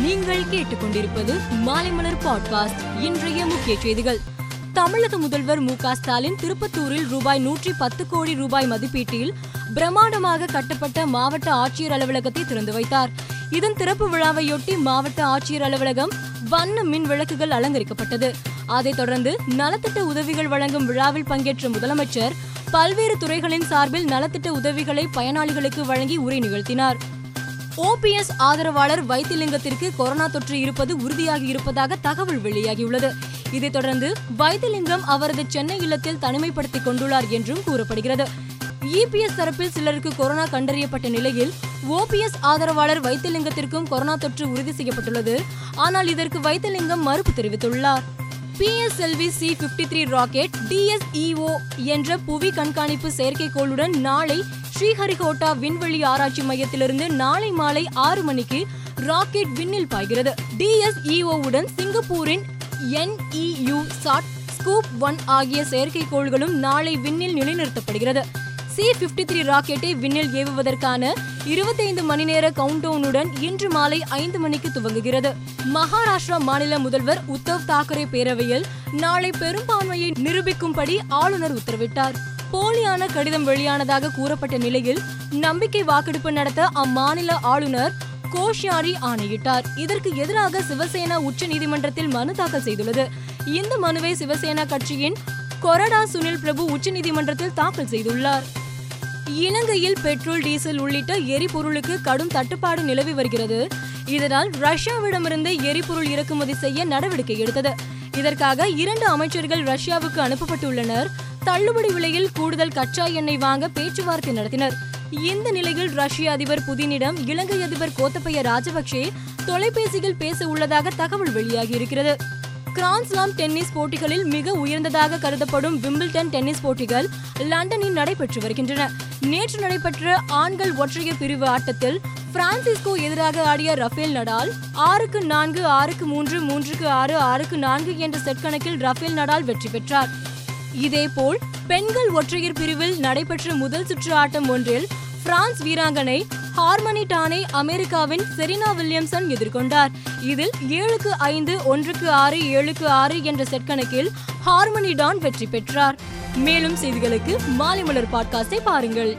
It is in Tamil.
நீங்கள் கேட்டுக்கொண்டிருப்பது மாலைமலர் பாட்காஸ்ட் இன்றைய முக்கிய செய்திகள். தமிழக முதல்வர் மு க ஸ்டாலின் திருப்பத்தூரில் ரூபாய் நூற்றி பத்து கோடி ரூபாய் மதிப்பீட்டில் பிரம்மாண்டமாக கட்டப்பட்ட மாவட்ட ஆட்சியர் அலுவலகத்தை திறந்து வைத்தார். இதன் திறப்பு விழாவையொட்டி மாவட்ட ஆட்சியர் அலுவலகம் வண்ண மின் விளக்குகள் அலங்கரிக்கப்பட்டது. அதைத் தொடர்ந்து நலத்திட்ட உதவிகள் வழங்கும் விழாவில் பங்கேற்ற முதலமைச்சர் பல்வேறு துறைகளின் சார்பில் நலத்திட்ட உதவிகளை பயனாளிகளுக்கு வழங்கி உரை நிகழ்த்தினார். ஓபிஎஸ் ஆதரவாளர் வைத்திலிங்கத்திற்கு கொரோனா தொற்று இருப்பது உறுதியாகி இருப்பதாக தகவல் வெளியாகியுள்ளது. இதைத் தொடர்ந்து வைத்திலிங்கம் அவரது சென்னை இல்லத்தில் தனிமைப்படுத்திக் கொண்டுள்ளார் என்றும் கூறப்படுகிறது. இபிஎஸ் தரப்பில் சிலருக்கு கொரோனா கண்டறியப்பட்ட நிலையில் ஓபிஎஸ் ஆதரவாளர் வைத்திலிங்கத்திற்கும் கொரோனா தொற்று உறுதி செய்யப்பட்டுள்ளது. ஆனால் இதற்கு வைத்திலிங்கம் மறுப்பு தெரிவித்துள்ளார். PSLV C fifty three rocket DSEO என்ற புவி கண்காணிப்பு செயற்கைக்கோளுடன் நாளை ஸ்ரீஹரிகோட்டா விண்வெளி ஆராய்ச்சி மையத்திலிருந்து நாளை மாலை ஆறு மணிக்கு ராக்கெட் விண்ணில் பாய்கிறது. டிஎஸ்இஓ உடன் சிங்கப்பூரின் என்இயு சாட் ஸ்கூப் ஒன் ஆகிய செயற்கைக்கோள்களும் நாளை விண்ணில் நிலைநிறுத்தப்படுகிறது. சி பிப்டி த்ரீ ராக்கெட்டை விண்ணில் ஏவுவதற்கான இருபத்தைந்து மணி நேர கவுண்டவுனுடன் இன்று மாலை ஐந்து மணிக்கு துவங்குகிறது. மகாராஷ்டிரா மாநில முதல்வர் உத்தவ் தாக்கரே பேரவையில் நாளை பெரும்பான்மையை நிரூபிக்கும்படி ஆளுநர் உத்தரவிட்டார். போலியான கடிதம் வெளியானதாக கூறப்பட்ட நிலையில் நம்பிக்கை வாக்கெடுப்பு நடத்த அம்மாநில ஆளுநர் கோஷ்யாரி ஆணையிட்டார். இதற்கு எதிராக சிவசேனா உச்ச நீதிமன்றத்தில் மனு தாக்கல் செய்துள்ளது. இந்த மனுவை சிவசேனா கட்சியின் கொரடா சுனில் பிரபு உச்சநீதிமன்றத்தில் தாக்கல் செய்துள்ளார். இலங்கையில் பெட்ரோல் டீசல் உள்ளிட்ட எரிபொருளுக்கு கடும் தட்டுப்பாடு நிலவி வருகிறது. இதனால் ரஷ்யாவிடமிருந்து எரிபொருள் இறக்குமதி செய்ய நடவடிக்கை எடுத்தது. இதற்காக இரண்டு அமைச்சர்கள் ரஷ்யாவுக்கு அனுப்பப்பட்டுள்ளனர். தள்ளுபடி விலையில் கூடுதல் கச்சா எண்ணெய் வாங்க பேச்சுவார்த்தை நடத்தினர். இந்த நிலையில் ரஷ்ய அதிபர் புதினிடம் இலங்கை அதிபர் கோத்தபய ராஜபக்சே தொலைபேசியில் பேச உள்ளதாக தகவல் வெளியாகி இருக்கிறது கிராண்ட்ஸ்லாம் டென்னிஸ் போட்டிகளில் மிக உயர்ந்ததாக கருதப்படும் விம்பிள்டன் டென்னிஸ் போட்டிகள் லண்டனில் நடைபெற்று வருகின்றன. நேற்று நடைபெற்ற ஆண்கள் ஒற்றையர் பிரிவு ஆட்டத்தில் பிரான்சிஸ்கோ எதிராக ஆடிய ரஃபேல் நடால் ஆறுக்கு நான்கு ஆறுக்கு மூன்று மூன்றுக்கு ஆறு ஆறுக்கு நான்கு என்ற செட் கணக்கில் ரஃபேல் நடால் வெற்றி பெற்றார். இதேபோல் பெண்கள் ஒற்றையர் பிரிவில் நடைபெற்ற முதல் சுற்று ஆட்டம் ஒன்றில் பிரான்ஸ் வீராங்கனை ஹார்மனி டானை அமெரிக்காவின் செரினா வில்லியம்சன் எதிர்கொண்டார். இதில் ஏழுக்கு ஐந்து ஒன்றுக்கு ஆறு ஏழுக்கு ஆறு என்ற செட் கணக்கில் ஹார்மனி டான் வெற்றி பெற்றார். மேலும் செய்திகளுக்கு மாலை மலர் பாட்காஸ்டை பாருங்கள்.